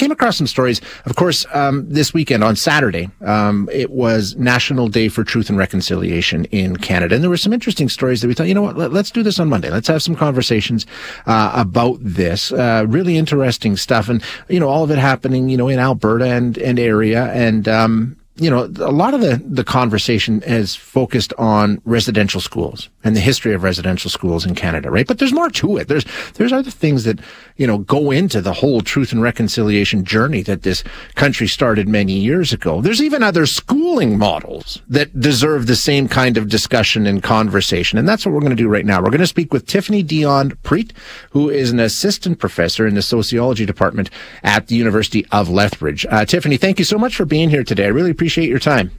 came across some stories. Of course, um, this weekend on Saturday, um, it was National Day for Truth and Reconciliation in Canada, and there were some interesting stories that we thought, you know what, let, us do this on Monday. Let's have some conversations uh, about this. Uh, really interesting stuff, and you know, all of it happening, you know, in Alberta and and area, and um, you know, a lot of the, the conversation has focused on residential schools and the history of residential schools in Canada, right? But there's more to it. There's, there's other things that, you know, go into the whole truth and reconciliation journey that this country started many years ago. There's even other schooling models that deserve the same kind of discussion and conversation. And that's what we're going to do right now. We're going to speak with Tiffany Dionne Prete, who is an assistant professor in the sociology department at the University of Lethbridge. Uh, Tiffany, thank you so much for being here today. I really appreciate your time.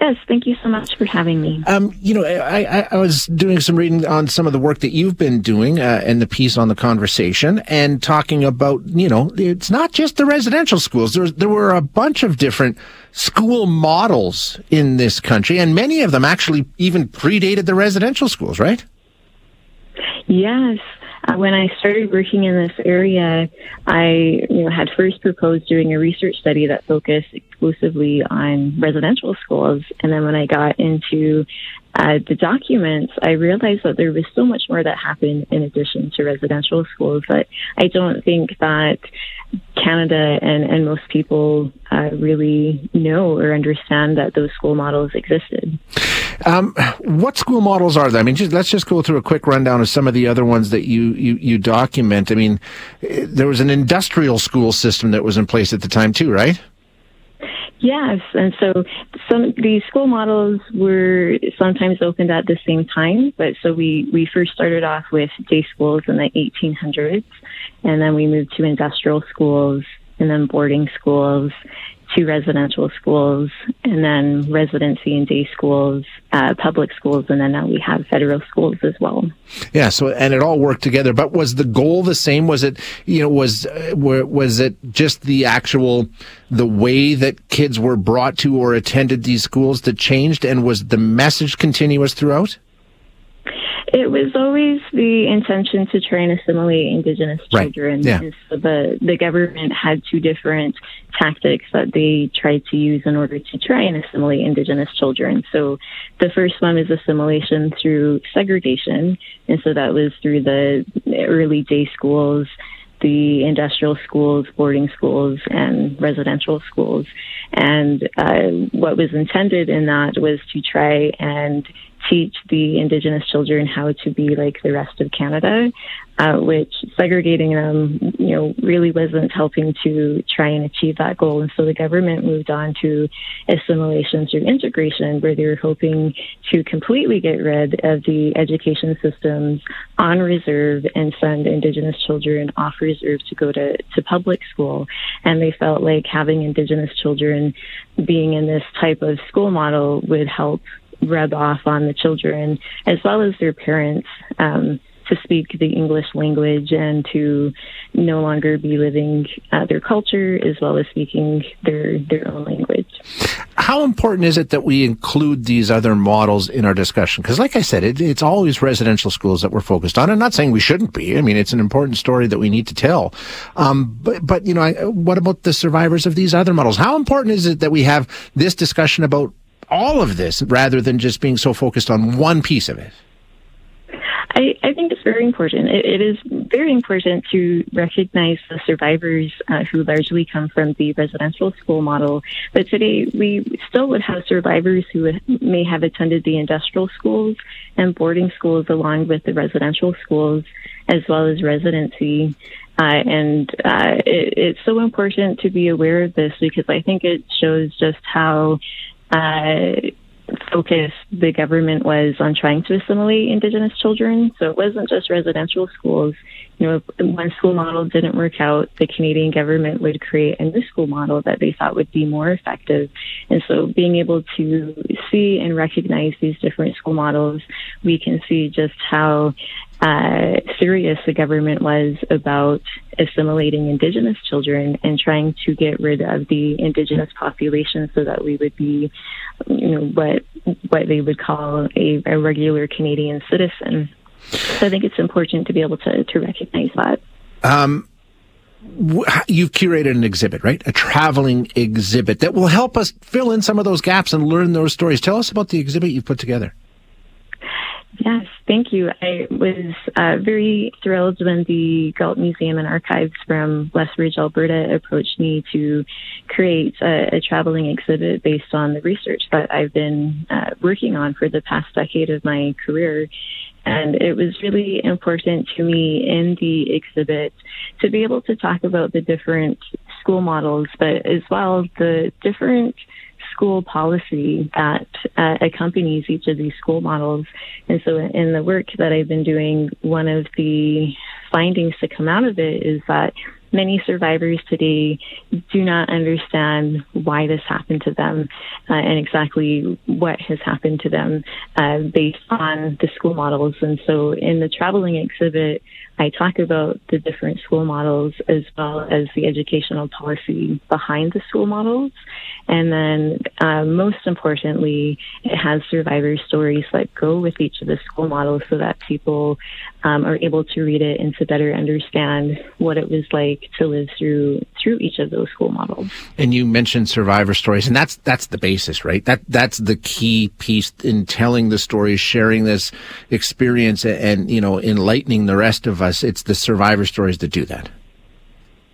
Yes, thank you so much for having me. Um, you know, I, I, I, was doing some reading on some of the work that you've been doing uh, and the piece on the conversation and talking about, you know, it's not just the residential schools. There, there were a bunch of different school models in this country, and many of them actually even predated the residential schools, right? Yes. When I started working in this area, I you know, had first proposed doing a research study that focused exclusively on residential schools. And then when I got into uh, the documents, I realized that there was so much more that happened in addition to residential schools. But I don't think that Canada and, and most people uh, really know or understand that those school models existed. Um, what school models are there? I mean, just, let's just go through a quick rundown of some of the other ones that you, you, you document. I mean, there was an industrial school system that was in place at the time too, right? Yes, and so some these school models were sometimes opened at the same time, but so we we first started off with day schools in the 1800s, and then we moved to industrial schools and then boarding schools to residential schools, and then residency and day schools, uh, public schools, and then now we have federal schools as well. Yeah. So and it all worked together. But was the goal the same? Was it you know was uh, was it just the actual the way that kids were brought to or attended these schools that changed, and was the message continuous throughout? It was always the intention to try and assimilate Indigenous children. Yeah. So the, the government had two different tactics that they tried to use in order to try and assimilate Indigenous children. So the first one is assimilation through segregation. And so that was through the early day schools, the industrial schools, boarding schools, and residential schools. And uh, what was intended in that was to try and teach the Indigenous children how to be like the rest of Canada, uh, which segregating them, you know, really wasn't helping to try and achieve that goal. And so the government moved on to assimilation through integration, where they were hoping to completely get rid of the education systems on reserve and send Indigenous children off reserve to go to, to public school. And they felt like having Indigenous children being in this type of school model would help rub off on the children as well as their parents um, to speak the English language and to no longer be living uh, their culture as well as speaking their their own language. How important is it that we include these other models in our discussion? Because, like I said, it, it's always residential schools that we're focused on. I'm not saying we shouldn't be. I mean, it's an important story that we need to tell. Um, but, but you know, I, what about the survivors of these other models? How important is it that we have this discussion about all of this rather than just being so focused on one piece of it? I, I think it's very important. It, it is very important to recognize the survivors uh, who largely come from the residential school model. But today, we still would have survivors who may have attended the industrial schools and boarding schools along with the residential schools, as well as residency. Uh, and uh, it, it's so important to be aware of this because I think it shows just how uh, focus the government was on trying to assimilate Indigenous children. So it wasn't just residential schools. You know, one school model didn't work out, the Canadian government would create a new school model that they thought would be more effective. And so being able to see and recognize these different school models, we can see just how uh, serious the government was about assimilating Indigenous children and trying to get rid of the Indigenous population so that we would be, you know, what what they would call a, a regular Canadian citizen. So I think it's important to be able to to recognize that. Um, you've curated an exhibit, right? A traveling exhibit that will help us fill in some of those gaps and learn those stories. Tell us about the exhibit you've put together. Yes, thank you. I was uh, very thrilled when the Galt Museum and Archives from Lethbridge, Alberta approached me to create a, a traveling exhibit based on the research that I've been uh, working on for the past decade of my career. And it was really important to me in the exhibit to be able to talk about the different school models, but as well the different school policy that uh, accompanies each of these school models. And so, in the work that I've been doing, one of the findings to come out of it is that many survivors today do not understand why this happened to them uh, and exactly what has happened to them uh, based on the school models. And so in the traveling exhibit, I talk about the different school models as well as the educational policy behind the school models. And then, uh, most importantly, it has survivor stories that go with each of the school models so that people um, are able to read it and to better understand what it was like to live through through each of those school models. And you mentioned survivor stories, and that's that's the basis, right? That that's the key piece in telling the stories, sharing this experience, and, you know, enlightening the rest of us us, it's the survivor stories that do that.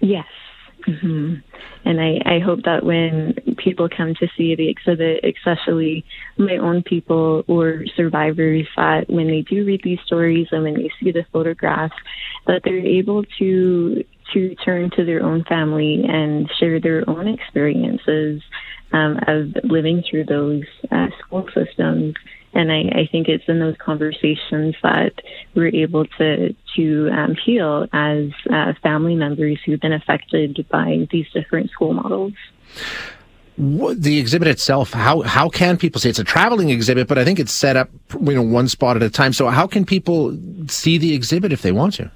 Yes. Mm-hmm. And I, I hope that when people come to see the exhibit, especially my own people or survivors, that when they do read these stories and when they see the photographs, that they're able to to turn to their own family and share their own experiences um, of living through those uh, school systems and I, I think it's in those conversations that we're able to to um, heal as uh, family members who've been affected by these different school models. the exhibit itself, how how can people see it's a traveling exhibit, but I think it's set up you know one spot at a time. So how can people see the exhibit if they want to?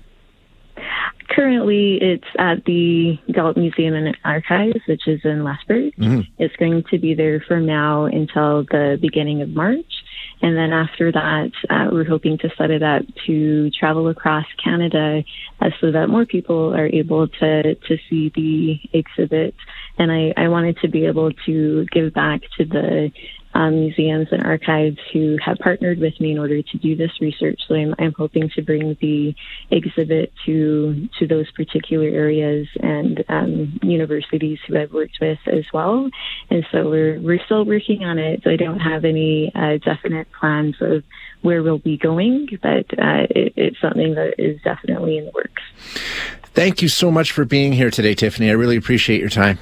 Currently, it's at the Galt Museum and Archives, which is in Lethbridge. Mm-hmm. It's going to be there from now until the beginning of March. And then after that, uh, we're hoping to set it up to travel across Canada uh, so that more people are able to, to see the exhibit. And I, I wanted to be able to give back to the um, museums and archives who have partnered with me in order to do this research. So I'm, I'm hoping to bring the exhibit to to those particular areas and um, universities who I've worked with as well. And so we're we're still working on it. So I don't have any uh, definite plans of where we'll be going, but uh, it, it's something that is definitely in the works. Thank you so much for being here today, Tiffany. I really appreciate your time.